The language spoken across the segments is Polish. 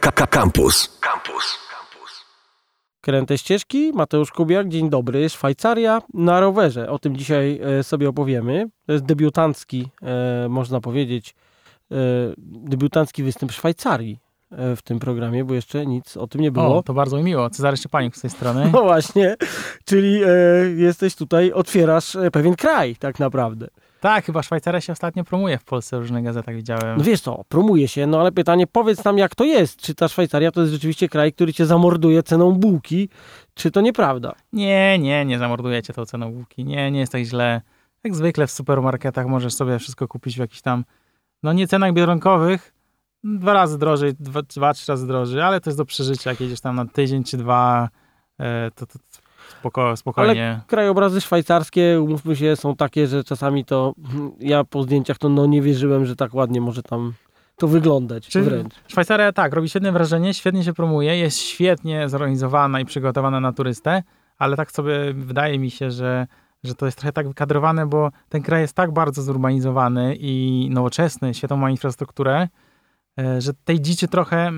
Campus. Campus. Kręte ścieżki, Mateusz Kubiak, dzień dobry. Szwajcaria na rowerze. O tym dzisiaj e, sobie opowiemy. To jest debiutancki, e, można powiedzieć, e, debiutancki występ Szwajcarii w tym programie, bo jeszcze nic o tym nie było. O, to bardzo mi miło. Cezary Szczepanik z tej strony. No właśnie, czyli jesteś tutaj, otwierasz pewien kraj tak naprawdę. Tak, chyba Szwajcaria się ostatnio promuje w Polsce w różnych gazetach, widziałem. No wiesz co, promuje się, no ale pytanie, powiedz nam jak to jest. Czy ta Szwajcaria to jest rzeczywiście kraj, który cię zamorduje ceną bułki, czy to nieprawda? Nie, nie, nie zamorduje cię tą ceną bułki. Nie, nie jest tak źle. Jak zwykle w supermarketach możesz sobie wszystko kupić w jakichś tam, no nie cenach biedronkowych, dwa razy drożej, dwa, dwa trzy razy drożej, ale to jest do przeżycia. Jak jedziesz tam na tydzień czy dwa, e, to, to, spoko, spokojnie. Ale krajobrazy szwajcarskie, umówmy się, są takie, że czasami to ja po zdjęciach to no nie wierzyłem, że tak ładnie może tam to wyglądać Czy wręcz. Szwajcaria tak, robi świetne wrażenie, świetnie się promuje, jest świetnie zorganizowana i przygotowana na turystę, ale tak sobie wydaje mi się, że, że to jest trochę tak wykadrowane, bo ten kraj jest tak bardzo zurbanizowany i nowoczesny, świetną ma infrastrukturę, e, że tej dziczy trochę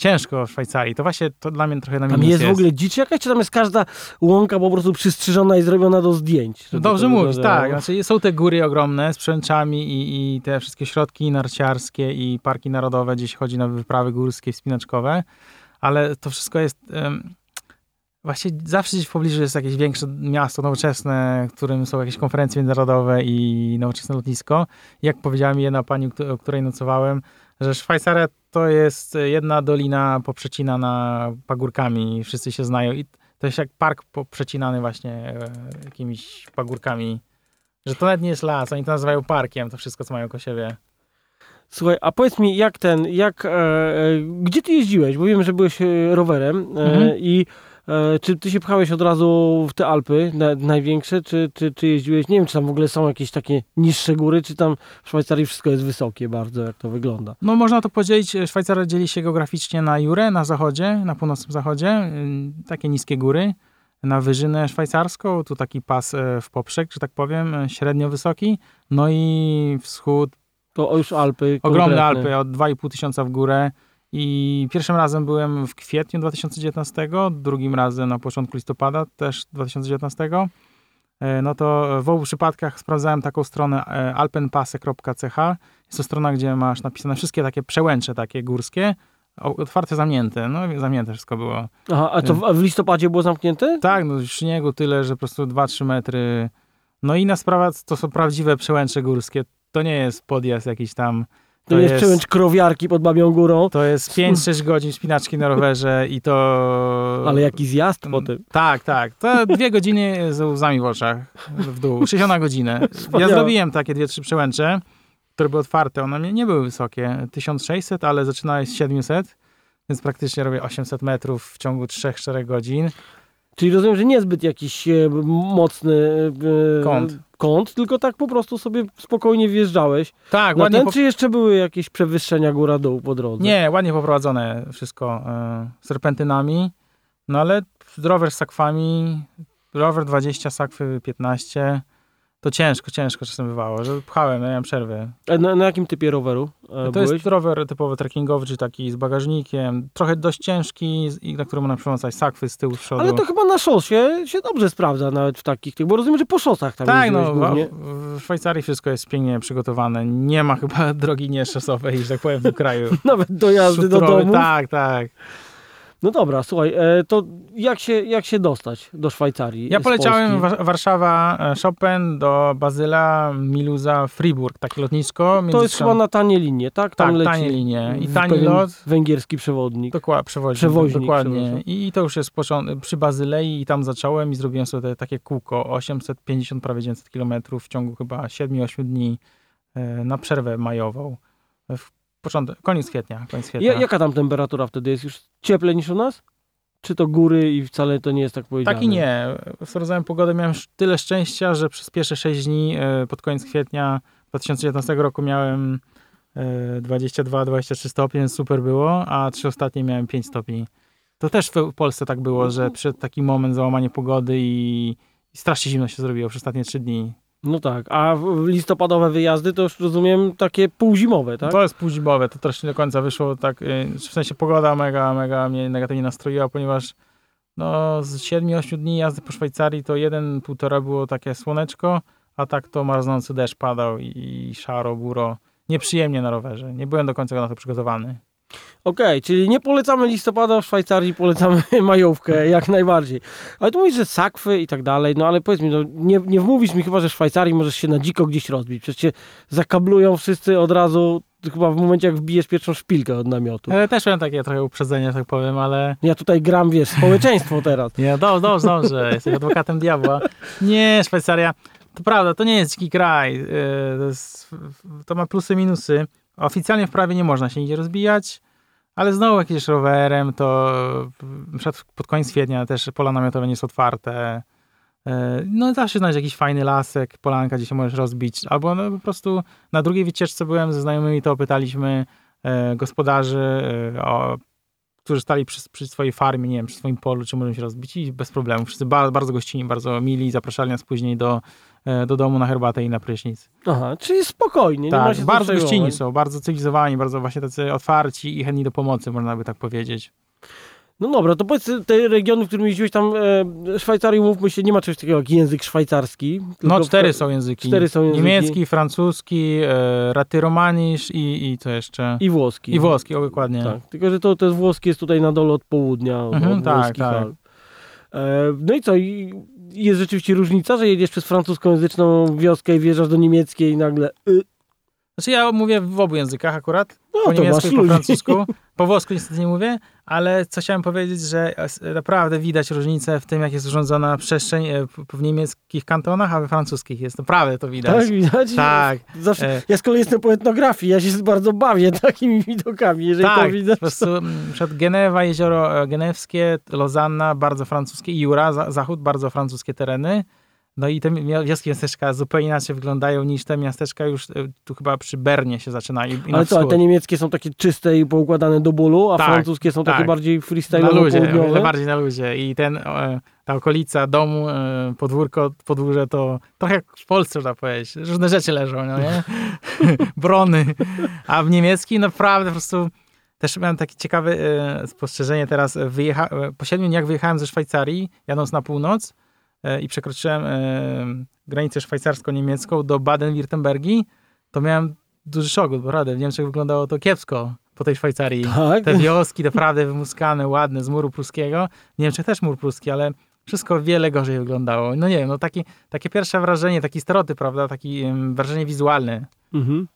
ciężko w Szwajcarii. To właśnie to dla mnie trochę na minus Tam jest, jest. w ogóle dzicz jakaś, czy tam jest każda łąka po prostu przystrzyżona i zrobiona do zdjęć? Dobrze mówisz, tak. Znaczy, są te góry ogromne z przęczami i, i te wszystkie środki narciarskie i parki narodowe, gdzie się chodzi na wyprawy górskie, wspinaczkowe, ale to wszystko jest... Um, Właśnie zawsze gdzieś w pobliżu jest jakieś większe miasto nowoczesne, w którym są jakieś konferencje międzynarodowe i nowoczesne lotnisko. Jak powiedziała mi jedna pani, o której nocowałem, że Szwajcaria to jest jedna dolina poprzecinana pagórkami, wszyscy się znają i to jest jak park poprzecinany właśnie e, jakimiś pagórkami, że to nawet nie jest las, oni to nazywają parkiem, to wszystko, co mają ko siebie. Słuchaj, a powiedz mi, jak ten, jak, e, e gdzie ty jeździłeś? Bo wiem, że byłeś e, rowerem e, mhm. i E, czy ty się pchałeś od razu w te Alpy na, największe, czy, czy, czy jeździłeś, nie wiem, czy tam w ogóle są jakieś takie niższe góry, czy tam w Szwajcarii wszystko jest wysokie bardzo, jak to wygląda? No można to podzielić, Szwajcaria dzieli się geograficznie na Jurę, na zachodzie, na północnym zachodzie, takie niskie góry, na wyżynę szwajcarską, tu taki pas e, w poprzek, że tak powiem, e, średnio wysoki, no i wschód. To już Alpy. Ogromne konkretne. Alpy, od 2,5 tysiąca w górę, i pierwszym razem byłem w kwietniu 2019, drugim razem na początku listopada też 2019. E, no to w obu przypadkach sprawdzałem taką stronę e, alpenpase.ch. Jest to strona, gdzie masz napisane wszystkie takie przełęcze takie górskie, otwarte, zamknięte. No zamknięte wszystko było. Aha, a to w, listopadzie było zamknięte? Tak, no śniegu tyle, że po prostu 2-3 metry. No i inna sprawa, to są prawdziwe przełęcze górskie. To nie jest podjazd jakiś tam to, jest, jest przełęcz krowiarki pod Babią Górą. To jest 5-6 godzin spinaczki na rowerze i to... Ale jaki zjazd po tym. Tak, tak. To dwie godziny z łzami w oczach w dół. 60 na godzinę. Ja zrobiłem takie dwie, trzy przełęcze, które były otwarte. One nie były wysokie. 1600, ale zaczynałeś z 700, więc praktycznie robię 800 metrów w ciągu 3-4 godzin. Czyli rozumiem, że niezbyt jakiś e, mocny e, kąt. Kąt, tylko tak po prostu sobie spokojnie wjeżdżałeś. Tak, Na ładnie. Ten, po... Czy jeszcze były jakieś przewyższenia góra-dół po drodze? Nie, ładnie poprowadzone wszystko e, serpentynami. No ale rower z sakwami, rower 20, sakwy 15 to ciężko, ciężko czasem bywało, że pchałem, miałem przerwy. A na, na jakim typie roweru e, To byłeś? jest rower typowo trekkingowy, czy taki z bagażnikiem, trochę dość ciężki, na którym można przemocać sakwy z tyłu, z przodu. Ale to chyba na szosie się dobrze sprawdza nawet w takich, bo rozumiem, że po szosach tam Tak, no, głównie. w Szwajcarii wszystko jest pięknie przygotowane. Nie ma chyba drogi nieszosowej, że tak powiem, w kraju. nawet do jazdy do domu? Tak, tak. No dobra, słuchaj, e, to jak się, jak się dostać do Szwajcarii? Ja poleciałem Wa Warszawa, e, Chopin do Bazyla, Miluza, Friburg, takie lotnisko. To jest chyba na tanie linie, tak? Tam tak, tanie linie. I tani lot. Węgierski przewodnik. Dokładnie, przewodnik. Przewoźnik, dokładnie. I to już jest przy Bazylei i tam zacząłem i zrobiłem sobie takie kółko, 850, prawie 900 kilometrów w ciągu chyba 7-8 dni e, na przerwę majową. W początek, koniec kwietnia. Koniec kwietnia. Ja, jaka tam temperatura wtedy jest? Już cieplej niż u nas? Czy to góry i wcale to nie jest tak powiedziane? Tak i nie. W rodzaju pogody miałem tyle szczęścia, że przez pierwsze 6 dni e, pod koniec kwietnia 2019 roku miałem 22-23 e, stopnie, super było, a trzy ostatnie miałem 5 stopni. To też w Polsce tak było, że przyszedł taki moment załamanie pogody i, i strasznie zimno się zrobiło przez ostatnie 3 dni. No tak, a listopadowe wyjazdy to już rozumiem takie półzimowe, tak? To jest półzimowe, to też nie do końca wyszło tak, y, w sensie pogoda mega, mega mnie negatywnie nastroiła, ponieważ no z 7-8 dni jazdy po Szwajcarii to jeden, półtora było takie słoneczko, a tak to marznący deszcz padał i, szaro, buro. Nieprzyjemnie na rowerze. Nie byłem do końca na to przygotowany. Okej, okay, czyli nie polecamy listopada w Szwajcarii, polecamy majówkę jak najbardziej. Ale tu mówisz, że sakwy i tak dalej, no ale powiedz mi, no, nie, nie wmówisz mi chyba, że w Szwajcarii możesz się na dziko gdzieś rozbić. Przecież cię zakablują wszyscy od razu, chyba w momencie jak wbijesz pierwszą szpilkę od namiotu. Ja też miałem takie trochę uprzedzenie, tak powiem, ale... Ja tutaj gram, wiesz, społeczeństwo teraz. nie, dobrze, dobrze, dobrze, jesteś adwokatem diabła. Nie, Szwajcaria, to prawda, to nie jest dziki kraj. Y, to, jest, to ma plusy, minusy. Oficjalnie w prawie nie można się nigdzie rozbijać, ale znowu jakimś rowerem, to pod koniec kwietnia też pola namiotowe nie są otwarte. E, no zawsze znaleźć jakiś fajny lasek, polanka, gdzie się możesz rozbić. Albo no, po prostu na drugiej wycieczce byłem ze znajomymi, to pytaliśmy e, gospodarzy, e, o, którzy stali przy, przy, swojej farmie, nie wiem, przy swoim polu, czy możemy się rozbić i bez problemu. Wszyscy bardzo, bardzo gościnni, bardzo mili, zapraszali nas później do E, do domu na herbatę i na prysznic. Aha, czyli spokojnie. Tak, bardzo gościnni są, bardzo cywilizowani, bardzo właśnie tacy otwarci i chętni do pomocy, można by tak powiedzieć. No dobra, to powiedz te regiony, w którym jeździłeś tam, e, Szwajcarii, mówmy się, nie ma czegoś takiego jak język szwajcarski. No cztery są języki. Cztery są języki. Niemiecki, francuski, e, raty romanisz i, i co jeszcze? I włoski. I włoski, o, dokładnie. Tak, tylko że to, to włoski jest tutaj na dole od południa, od, mhm, od tak, tak. E, no i co, i jest rzeczywiście różnica, że jedziesz przez francuskojęzyczną wioskę i wjeżdżasz do niemieckiej i nagle... Y znaczy ja mówię w obu językach akurat. No, po niemiecku i po francusku. Po włosku niestety nie mówię, ale co chciałem powiedzieć, że naprawdę widać różnicę w tym, jak jest urządzona przestrzeń e, w niemieckich kantonach, a we francuskich jest. Naprawdę to widać. Tak, widać? Tak. Zawsze, e, ja z kolei jestem po etnografii, ja się bardzo bawię takimi widokami, jeżeli tak, to widać. po prostu mm, przed Genewa, jezioro e, genewskie, Lozanna, bardzo francuskie, Jura, zachód, bardzo francuskie tereny. No i te wioski, miasteczka zupełnie inaczej wyglądają niż te miasteczka już e, tu chyba przy Bernie się zaczynają. Ale co, te niemieckie są takie czyste i poukładane do bólu, a tak, francuskie są tak. takie bardziej freestyle'owe, Na luzie, bardziej na luzie. I ten, e, ta okolica domu, e, podwórko, podwórze to trochę jak w Polsce, można powiedzieć. Różne rzeczy leżą, no nie? Brony. A w niemieckim naprawdę po prostu też miałem takie ciekawe spostrzeżenie teraz. Wyjecha... Po siedmiu dniach wyjechałem ze Szwajcarii, jadąc na północ i przekroczyłem e, granicę szwajcarsko-niemiecką do Baden-Württembergi, to miałem duży szok, bo naprawdę w Niemczech wyglądało to kiepsko po tej Szwajcarii. Tak? Te wioski naprawdę wymuskane, ładne, z muru pruskiego. W Niemczech też mur pruski, ale wszystko wiele gorzej wyglądało. No nie wiem, no taki, takie pierwsze wrażenie, taki stereotyp, prawda, taki um, wrażenie wizualne. Mhm.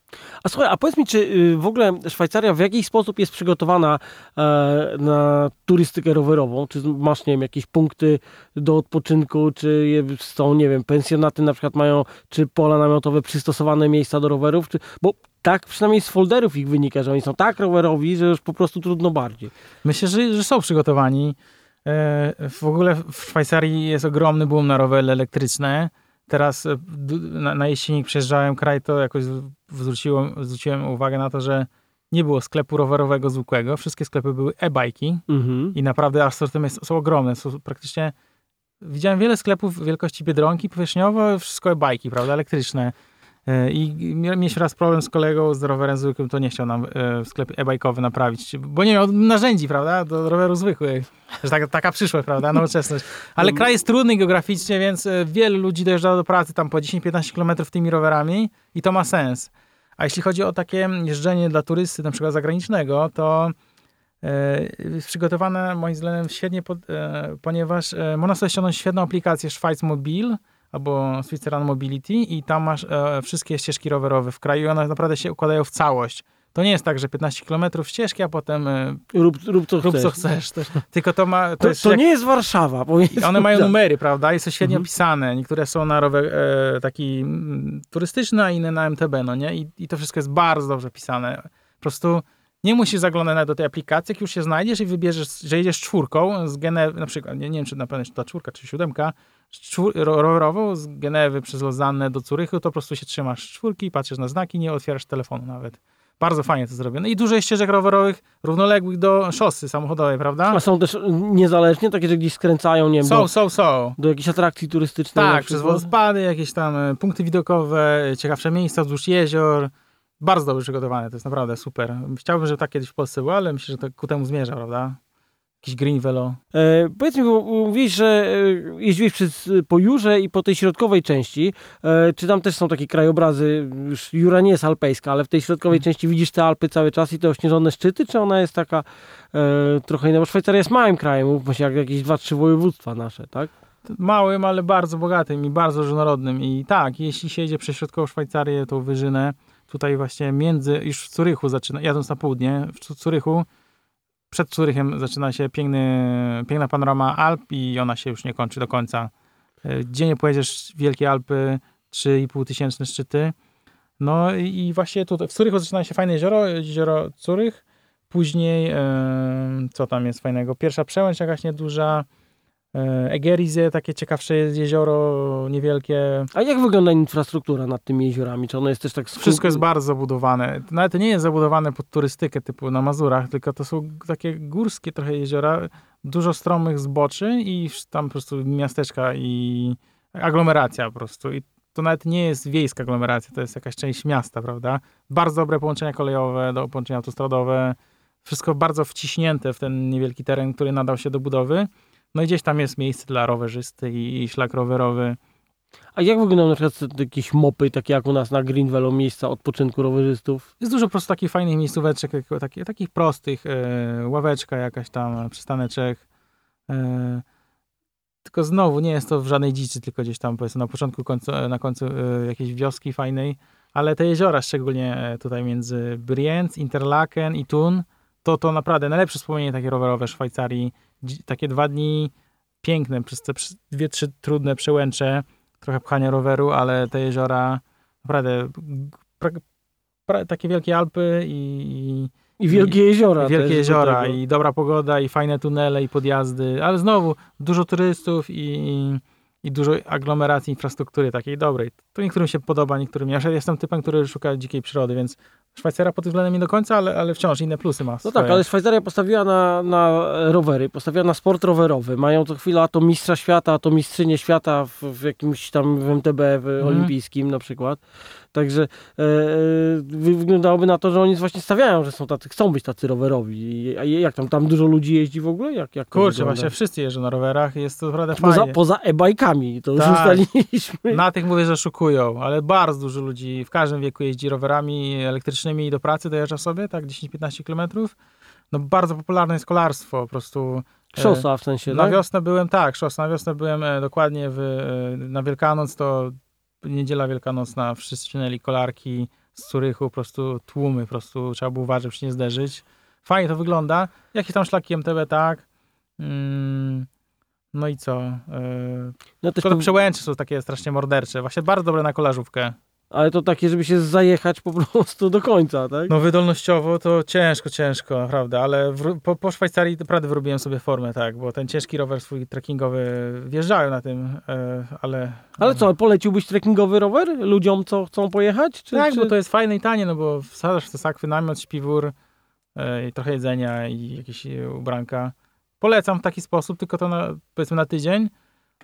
A słuchaj, a powiedz mi, czy y, w ogóle Szwajcaria w jakiś sposób jest przygotowana e, na turystykę rowerową? Czy masz, nie wiem, jakieś punkty do odpoczynku, czy są, nie wiem, pensjonaty na przykład mają, czy pola namiotowe przystosowane miejsca do rowerów? Czy, bo tak przynajmniej z folderów ich wynika, że oni są tak rowerowi, że już po prostu trudno bardziej. Myślę, że, że są przygotowani. E, w ogóle w Szwajcarii jest ogromny boom na rowery elektryczne. Teraz e, na, na jesieni przejeżdżałem kraj, to jakoś zwróciłem, zwróciłem uwagę na to, że nie było sklepu rowerowego zwykłego. Wszystkie sklepy były e-bajki mhm. i naprawdę asortyment są ogromne. Są praktycznie widziałem wiele sklepów wielkości Biedronki powierzchniowo, wszystko e-bajki, prawda, elektryczne. E, I mieliśmy raz problem z kolegą z rowerem zwykłym, to nie chciał nam e, sklep e-bajkowy naprawić, bo nie miał narzędzi, prawda, do rowerów zwykłych. Że taka, taka przyszłość, prawda, nowoczesność. Ale kraj jest trudny geograficznie, więc e, wielu ludzi dojeżdżało do pracy tam po 10-15 km tymi rowerami i to ma sens. A jeśli chodzi o takie jeżdżenie dla turysty, na przykład zagranicznego, to jest przygotowane moim zdaniem świetnie, ponieważ można sobie ściągnąć świetną aplikację Schweiz Mobil, albo Switzerland Mobility i tam masz e, wszystkie ścieżki rowerowe w kraju i one naprawdę się układają w całość. To nie jest tak, że 15 km ścieżki, a potem e, rób, rób, co, rób chcesz. co chcesz. Tylko to ma... To, to, jest to jak... nie jest Warszawa. One mają numery, prawda? I są świetnie mhm. opisane. Niektóre są na rower e, taki m, turystyczny, a inne na MTB, no nie? I, I to wszystko jest bardzo dobrze pisane. Po prostu nie musisz zaglądać do tej aplikacji, jak już się znajdziesz i wybierzesz, że jedziesz czwórką z Genewy, na przykład, nie, nie wiem, czy na pewno ta czwórka, czy siódemka, rowerową z Genewy przez Lozannę do Curychu, to po prostu się trzymasz czwórki, patrzysz na znaki, nie otwierasz telefonu nawet. Bardzo fajnie to zrobione. I dużo ścieżek rowerowych równoległych do szosy samochodowej, prawda? A są też niezależnie, takie, że gdzieś skręcają, nie wiem, Są, do, są, są. do jakichś atrakcji turystycznej. na Tak, przez wodospady, jakieś tam e, punkty widokowe, ciekawsze miejsca wzdłuż jezior. Bardzo dobrze przygotowane, to jest naprawdę super. Chciałbym, żeby tak kiedyś w Polsce było, ale myślę, że to ku temu zmierza, prawda? Jakiś green velo. E, powiedz mi, bo mówisz, że e, jeździłeś przez e, po Jurze i po tej środkowej części. E, czy tam też są takie krajobrazy? Już Jura nie jest alpejska, ale w tej środkowej Mhm. części widzisz te Alpy cały czas i te ośnieżone szczyty, czy ona jest taka e, trochę inna? Bo Szwajcaria jest małym krajem, mówmy się, jak jakieś dwa, trzy województwa nasze, tak? Małym, ale bardzo bogatym i bardzo różnorodnym. I tak, jeśli się jedzie przez środkową Szwajcarię, tą wyżynę, tutaj właśnie między, już w Curychu zaczyna, jadąc na południe, w Cu- Curychu, przed Curychem zaczyna się piękny, piękna panorama Alp i ona się już nie kończy do końca. E, Gdzie nie pojedziesz, Wielkie Alpy, 3,5 tysięczne szczyty. No i i właśnie tutaj, w Curychu zaczyna się fajne jezioro, jezioro Curych, później, e, co tam jest fajnego, pierwsza przełęcz jakaś nieduża, e, Egerize, takie ciekawsze jest jezioro niewielkie, A jak wygląda infrastruktura nad tymi jeziorami? Czy ono jest też tak... sku- wszystko jest bardzo zabudowane. Nawet to nie jest zabudowane pod turystykę typu na Mazurach, tylko to są takie górskie trochę jeziora, dużo stromych zboczy i tam po prostu miasteczka i aglomeracja po prostu. I to nawet nie jest wiejska aglomeracja, to jest jakaś część miasta, prawda? Bardzo dobre połączenia kolejowe, do połączenia autostradowe, wszystko bardzo wciśnięte w ten niewielki teren, który nadał się do budowy. No i gdzieś tam jest miejsce dla rowerzysty i, i szlak rowerowy. A jak wyglądają na przykład jakieś mopy, takie jak u nas na Greenville, miejsca odpoczynku rowerzystów? Jest dużo po prostu takich fajnych miejscóweczek, takich, takich prostych, e, ławeczka jakaś tam, przystaneczek. E, tylko znowu nie jest to w żadnej dziczy, tylko gdzieś tam powiedzmy na początku, końcu, e, na końcu e, jakiejś wioski fajnej. Ale te jeziora, szczególnie e, tutaj między Brienz, Interlaken i Thun, to to naprawdę najlepsze wspomnienie takie rowerowe Szwajcarii. Takie dwa dni piękne, przez te dwie, trzy trudne przełęcze, trochę pchania roweru, ale te jeziora naprawdę pra, pra, takie wielkie Alpy i, I wielkie jeziora. i wielkie do jeziora i dobra pogoda i fajne tunele i podjazdy, ale znowu dużo turystów i, i dużo aglomeracji infrastruktury takiej dobrej. To niektórym się podoba, niektórym nie. Ja jestem typem, który szuka dzikiej przyrody, więc Szwajcaria pod tym względem nie do końca, ale, ale wciąż inne plusy ma. No swoje. tak, ale Szwajcaria postawiła na, na rowery, postawiła na sport rowerowy. Mają co chwila to mistrza świata, to mistrzynię świata w, w jakimś tam w MTB w Mhm. olimpijskim na przykład. Także e, e, wy- wyglądałoby na to, że oni właśnie stawiają, że są tacy, chcą być tacy rowerowi. A jak tam, tam dużo ludzi jeździ w ogóle? Jak, jak Kurczę, właśnie wszyscy jeżdżą na rowerach, jest to naprawdę Poza, fajnie. poza e-bajkami, to już Tak. ustaliliśmy. Na tych mówię, że szukują, ale bardzo dużo ludzi w każdym wieku jeździ rowerami elektrycznymi do pracy, dojeżdża sobie, tak 10-15 kilometrów. No bardzo popularne jest kolarstwo, po prostu. e, Szosa w sensie, Na tak? wiosnę byłem, tak, szos, na wiosnę byłem e, dokładnie w, e, na Wielkanoc, to niedziela wielkanocna, wszyscy ścinęli kolarki z Curychu, po prostu tłumy, po prostu trzeba było uważać, żeby się nie zderzyć. Fajnie to wygląda. Jakieś tam szlaki MTB, tak. Mm, no i co? E, No też to, przełęcze są takie strasznie mordercze. Właśnie bardzo dobre na kolarzówkę. ale to takie, żeby się zajechać po prostu do końca, tak? No wydolnościowo to ciężko, ciężko, naprawdę, ale w, po, po Szwajcarii naprawdę wyrobiłem sobie formę, tak, bo ten ciężki rower swój trekkingowy wjeżdżałem na tym, e, ale... Ale co, poleciłbyś trekkingowy rower ludziom, co chcą pojechać? Czy, tak, czy... bo to jest fajne i tanie, no bo wsadzasz w te sakwy, namiot, śpiwór, e, i trochę jedzenia i jakieś ubranka. Polecam w taki sposób, tylko to na, powiedzmy na tydzień,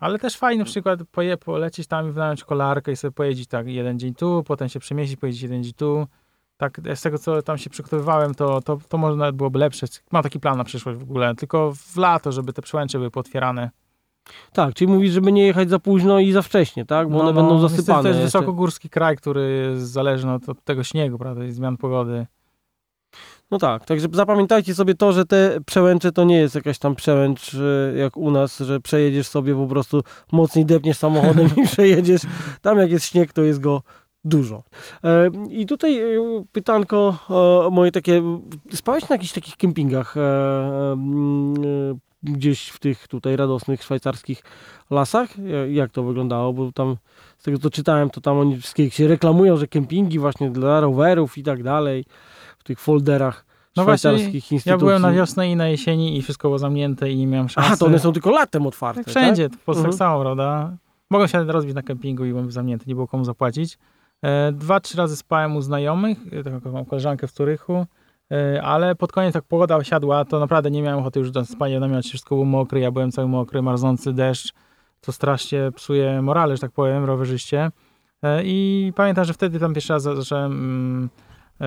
ale też fajny przykład, poje, polecieć tam i wynająć kolarkę i sobie pojeździć tak jeden dzień tu, potem się przemieścić, pojeździć jeden dzień tu. Tak, z tego co tam się przygotowywałem, to, to, to może nawet byłoby lepsze. Mam taki plan na przyszłość w ogóle, tylko w lato, żeby te przełęcze były potwierane. Tak, czyli mówisz, żeby nie jechać za późno i za wcześnie, tak? Bo one będą No, zasypane. To jest wysokogórski kraj, który jest zależny od, od tego śniegu, prawda, i zmian pogody. No tak, także zapamiętajcie sobie to, że te przełęcze to nie jest jakaś tam przełęcz e, jak u nas, że przejedziesz sobie po prostu mocniej depniesz samochodem i przejedziesz. Tam jak jest śnieg, to jest go dużo. E, I tutaj e, pytanko moje takie, spałeś na jakichś takich kempingach gdzieś w tych tutaj radosnych szwajcarskich lasach? Jak to wyglądało? Bo tam z tego co czytałem, to tam oni wszystkie się reklamują, że kempingi właśnie dla rowerów i tak dalej, w tych folderach No właśnie, szwajcarskich instytucji. Ja byłem na wiosnę i na jesieni i wszystko było zamknięte i nie miałem szansy. Aha, to one są tylko latem otwarte, tak, tak? wszędzie, Polsce Mhm. tak samo, prawda? Mogłem się rozbić na kempingu i byłem zamknięty, nie było komu zapłacić. E, dwa, trzy razy spałem u znajomych, e, taką mam koleżankę w Turychu, e, ale pod koniec jak pogoda osiadła, to naprawdę nie miałem ochoty już do spania w namiocie, wszystko było mokre, ja byłem cały mokry, marzący deszcz, to strasznie psuje morale, że tak powiem, rowerzyście. I pamiętam, że wtedy tam pierwszy raz zacząłem mm,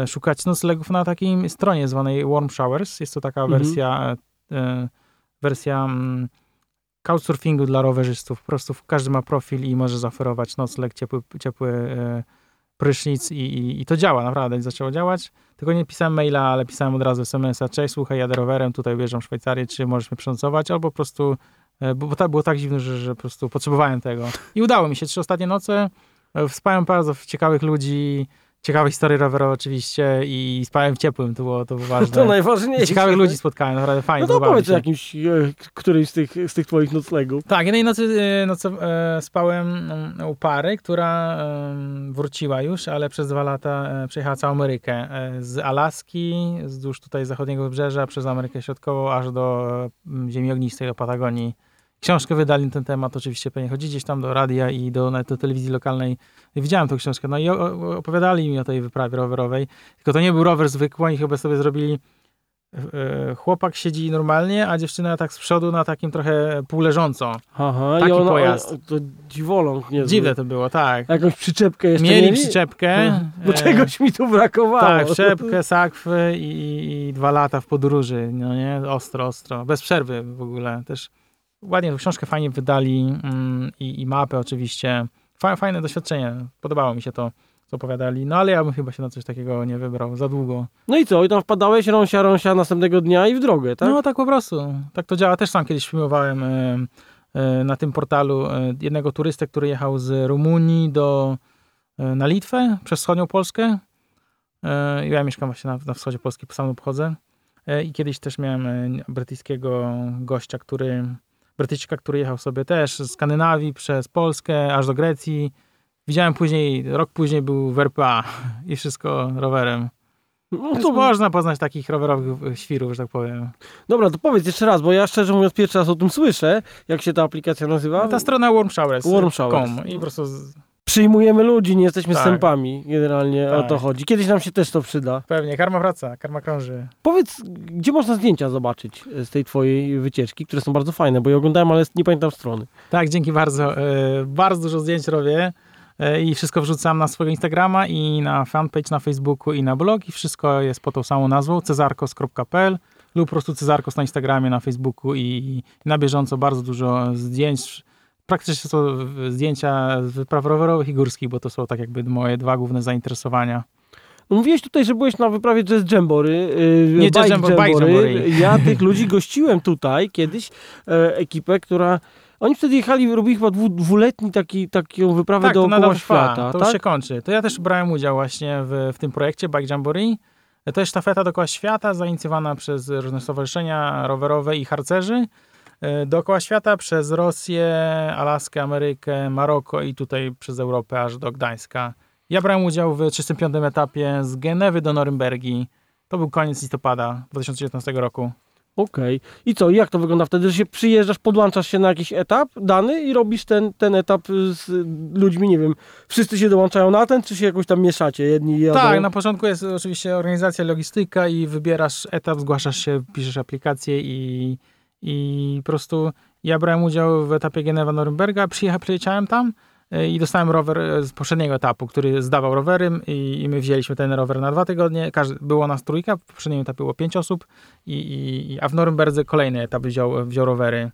szukać noclegów na takiej stronie zwanej Warm Showers. Jest to taka mhm. wersja, wersja mm, couchsurfingu dla rowerzystów. Po prostu każdy ma profil i może zaoferować nocleg, ciepły, ciepły prysznic i, i, i, to działa, naprawdę, zaczęło działać. Tylko nie pisałem maila, ale pisałem od razu SMS-a, cześć, słuchaj, jadę rowerem, tutaj wjeżdżam w Szwajcarię, czy możesz mnie przenocować, albo po prostu, e, bo, bo tak, było tak dziwne, że, że po prostu potrzebowałem tego. I udało mi się, trzy ostatnie noce, e, spałem bardzo ciekawych ludzi, ciekawe historie rowerowe oczywiście i spałem w ciepłym, to było, to było ważne. To najważniejsze. Ciekawych ludzi spotkałem, naprawdę fajnie. No to powiedz o jakimś, e, którymś z tych, z tych twoich noclegów. Tak, jednej nocy, e, nocy e, spałem mm, u pary, która wróciła już, ale przez dwa lata przejechała całą Amerykę. Z Alaski, wzdłuż tutaj zachodniego wybrzeża, przez Amerykę Środkową, aż do ziemi ognistej, do Patagonii książkę wydali na ten temat, oczywiście pewnie chodzi gdzieś tam do radia i do, nawet do telewizji lokalnej. Widziałem tę książkę, no i opowiadali mi o tej wyprawie rowerowej. Tylko to nie był rower zwykły, oni chyba sobie zrobili e, chłopak siedzi normalnie, a dziewczyna tak z przodu na takim trochę półleżąco. Aha, Taki i ona, pojazd. to dziwoląg nie Dziwne to było, tak. Jakąś przyczepkę jeszcze mieli? Mieli przyczepkę. Bo e, czegoś mi tu brakowało. Tak, przyczepkę, sakwy i, i, dwa lata w podróży, no nie? Ostro, ostro. Bez przerwy w ogóle. Też ładnie tą książkę fajnie wydali mm, i, i mapę oczywiście. Fajne doświadczenie. Podobało mi się to, co opowiadali. No ale ja bym chyba się na coś takiego nie wybrał za długo. No i co? I tam wpadałeś rąsia, rąsia następnego dnia i w drogę, tak? No tak po prostu. Tak to działa. Też sam kiedyś filmowałem y, y, na tym portalu y, jednego turystę, który jechał z Rumunii do, na Litwę przez wschodnią Polskę. Ja mieszkam właśnie na, na wschodzie Polski, sam pochodzę. I kiedyś też miałem brytyjskiego gościa, który Brytyjczyka, który jechał sobie też z Skandynawii przez Polskę aż do Grecji. Widziałem później, rok później był w RPA i wszystko rowerem. No to można poznać takich rowerowych świrów, że tak powiem. Dobra, to powiedz jeszcze raz, bo ja szczerze mówiąc pierwszy raz o tym słyszę. Jak się ta aplikacja nazywa? Ta strona Warm Showers. Warm Showers. I po prostu przyjmujemy ludzi, nie jesteśmy tak. sępami. Generalnie tak. o to chodzi. Kiedyś nam się też to przyda. Pewnie, karma wraca, karma krąży. Powiedz, gdzie można zdjęcia zobaczyć z tej twojej wycieczki, które są bardzo fajne, bo je oglądałem, ale nie pamiętam strony. Tak, dzięki bardzo. E, bardzo dużo zdjęć robię e, i wszystko wrzucam na swojego Instagrama i na fanpage na Facebooku i na blog i wszystko jest pod tą samą nazwą cezarkos.pl lub po prostu Cezarkos na Instagramie, na Facebooku i na bieżąco bardzo dużo zdjęć praktycznie są to zdjęcia z wypraw rowerowych i górskich, bo to są tak jakby moje dwa główne zainteresowania. No mówiłeś tutaj, że byłeś na wyprawie Jazz Jambory. Yy, Nie Jazz Jambory, Bike Jambory. Ja tych ludzi gościłem tutaj kiedyś, e, ekipę, która... Oni wtedy jechali, robili chyba dwu, dwuletni taki, taką wyprawę tak, dookoła świata. To tak? już się kończy. To ja też brałem udział właśnie w, w tym projekcie Bike Jamboree. To jest sztafeta dookoła świata, zainicjowana przez różne stowarzyszenia rowerowe i harcerzy. E, dookoła świata przez Rosję, Alaskę, Amerykę, Maroko i tutaj przez Europę aż do Gdańska. Ja brałem udział w 35. etapie z Genewy do Norymbergi. To był koniec listopada 2019 roku. Okej. Okay. I co, jak to wygląda wtedy, że się przyjeżdżasz, podłączasz się na jakiś etap dany i robisz ten, ten etap z ludźmi, nie wiem, wszyscy się dołączają na ten, czy się jakoś tam mieszacie, jedni jadą? Tak, na początku jest oczywiście organizacja, logistyka i wybierasz etap, zgłaszasz się, piszesz aplikację i i po prostu ja brałem udział w etapie Genewa-Norymberga, przyjechałem tam e, i dostałem rower z poprzedniego etapu, który zdawał rowery i, i my wzięliśmy ten rower na dwa tygodnie. Każdy, było nas trójka, w poprzednim etapie było pięć osób, i, i, a w Norymberdze kolejny etap wziął, wziął rowery.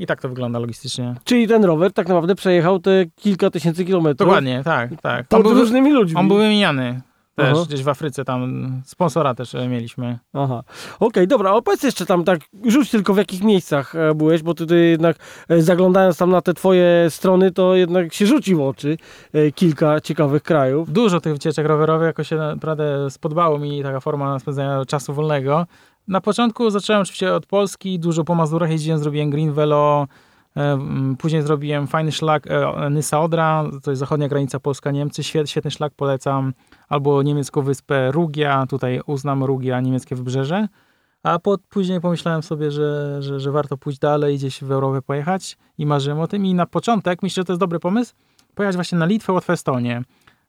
I tak to wygląda logistycznie. Czyli ten rower tak naprawdę przejechał te kilka tysięcy kilometrów. Dokładnie, tak, tak. Pod różnymi ludźmi. On był wymieniany. Też Aha. gdzieś w Afryce tam sponsora też e, mieliśmy. Aha. Okej, okay, dobra, opowiedz jeszcze tam tak, rzuć tylko w jakich miejscach e, byłeś, bo tutaj jednak e, zaglądając tam na te twoje strony, to jednak się rzuci w oczy kilka ciekawych krajów. Dużo tych wycieczek rowerowych, jako się naprawdę spodobało mi taka forma spędzania czasu wolnego. Na początku zacząłem oczywiście od Polski, dużo po Mazurach jeździłem, zrobiłem Green Velo, Później zrobiłem fajny szlak Nysa Odra, to jest zachodnia granica Polska-Niemcy, świetny szlak, polecam albo niemiecką wyspę Rugia, tutaj uznam Rugia, niemieckie wybrzeże. A po, później pomyślałem sobie, że, że, że warto pójść dalej, gdzieś w Europę pojechać i marzyłem o tym. I na początek, myślę, że to jest dobry pomysł, pojechać właśnie na Litwę, Łotwę, Estonię.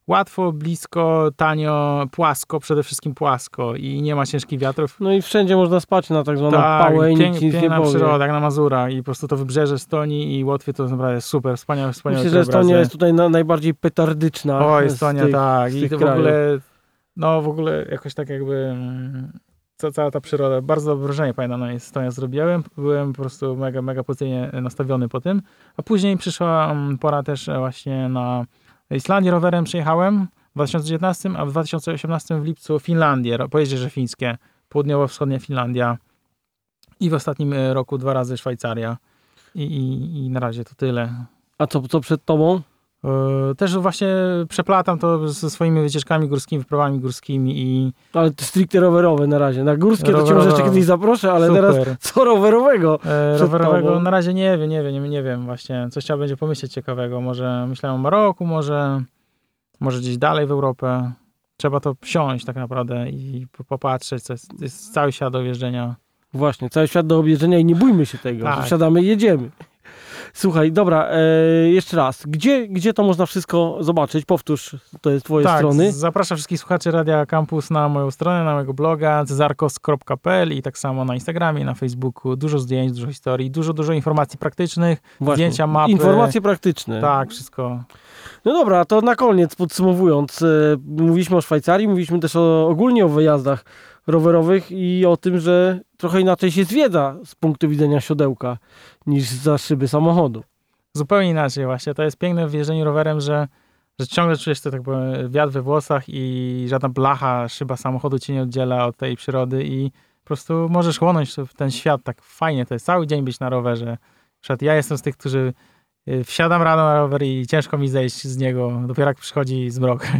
Łatwo, blisko, tanio, płasko, przede wszystkim płasko i nie ma ciężkich wiatrów. No i wszędzie można spać na tak zwaną Tak, pałę i pięk, nic, nic nie przyroda, jak na Mazurach i po prostu to wybrzeże Estonii i Łotwy to naprawdę super, wspaniałe, wspaniałe Myślę, że. Estonia jest tutaj na, najbardziej petardyczna. O, Estonia, tych, tak. I w krajów. ogóle, no w ogóle jakoś tak jakby ca, cała ta przyroda, bardzo dobre wrażenie pamiętam na Estonia zrobiłem. Byłem po prostu mega, mega pozytywnie nastawiony po tym. A później przyszła mm, pora też właśnie na Islandię rowerem przyjechałem w 2019, a w 2018 w lipcu Finlandię, ro- pojeździe fińskie, południowo-wschodnia Finlandia i w ostatnim e, roku dwa razy Szwajcaria. I, i, I na razie to tyle. A co, co przed tobą? E, Też właśnie przeplatam to ze swoimi wycieczkami górskimi, wyprawami górskimi i Ale to stricte rowerowe na razie. Na górskie to cię może Rowerowe. jeszcze kiedyś zaproszę, ale super. teraz co rowerowego? E, rowerowego tobą. na razie nie wiem, nie wiem, nie, nie wiem właśnie. Coś trzeba będzie pomyśleć ciekawego. Może myślałem o Maroku, może, może gdzieś dalej w Europę. Trzeba to wsiąść tak naprawdę i po- popatrzeć. To jest, jest cały świat do wjeżdżenia. Właśnie, cały świat do objeżdżenia i nie bójmy się tego. Tak. Wsiadamy i jedziemy. Słuchaj, dobra, e, jeszcze raz. Gdzie, gdzie to można wszystko zobaczyć? Powtórz, to jest twoje tak, strony. zapraszam wszystkich słuchaczy Radia Campus na moją stronę, na mojego bloga cezarkos.pl i tak samo na Instagramie, na Facebooku. Dużo zdjęć, dużo historii, dużo, dużo informacji praktycznych. Właśnie. zdjęcia, mapy. Informacje praktyczne. Tak, wszystko. No dobra, to na koniec podsumowując, e, mówiliśmy o Szwajcarii, mówiliśmy też o, ogólnie o wyjazdach rowerowych i o tym, że trochę inaczej się zwiedza z punktu widzenia siodełka niż za szyby samochodu. Zupełnie inaczej właśnie. To jest piękne w jeżdżeniu rowerem, że, że ciągle czujesz to tak powiem, wiatr we włosach i żadna blacha, szyba samochodu cię nie oddziela od tej przyrody i po prostu możesz chłonąć w ten świat tak fajnie. To jest cały dzień być na rowerze. Przykład ja jestem z tych, którzy wsiadam rano na rower i ciężko mi zejść z niego, dopiero jak przychodzi zmrok.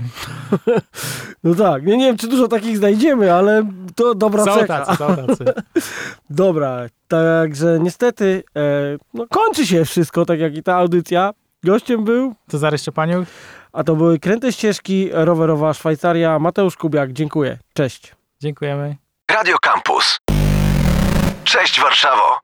No tak, nie, nie wiem, czy dużo takich znajdziemy, ale to dobra Są cecha. tacy, są tacy. Dobra, także niestety e, no, kończy się wszystko, tak jak i ta audycja. Gościem był, To Zarys Szczepaniuk. a to były Kręte Ścieżki Rowerowa Szwajcaria. Mateusz Kubiak, dziękuję. Cześć. Dziękujemy. Radio Campus. Cześć Warszawo.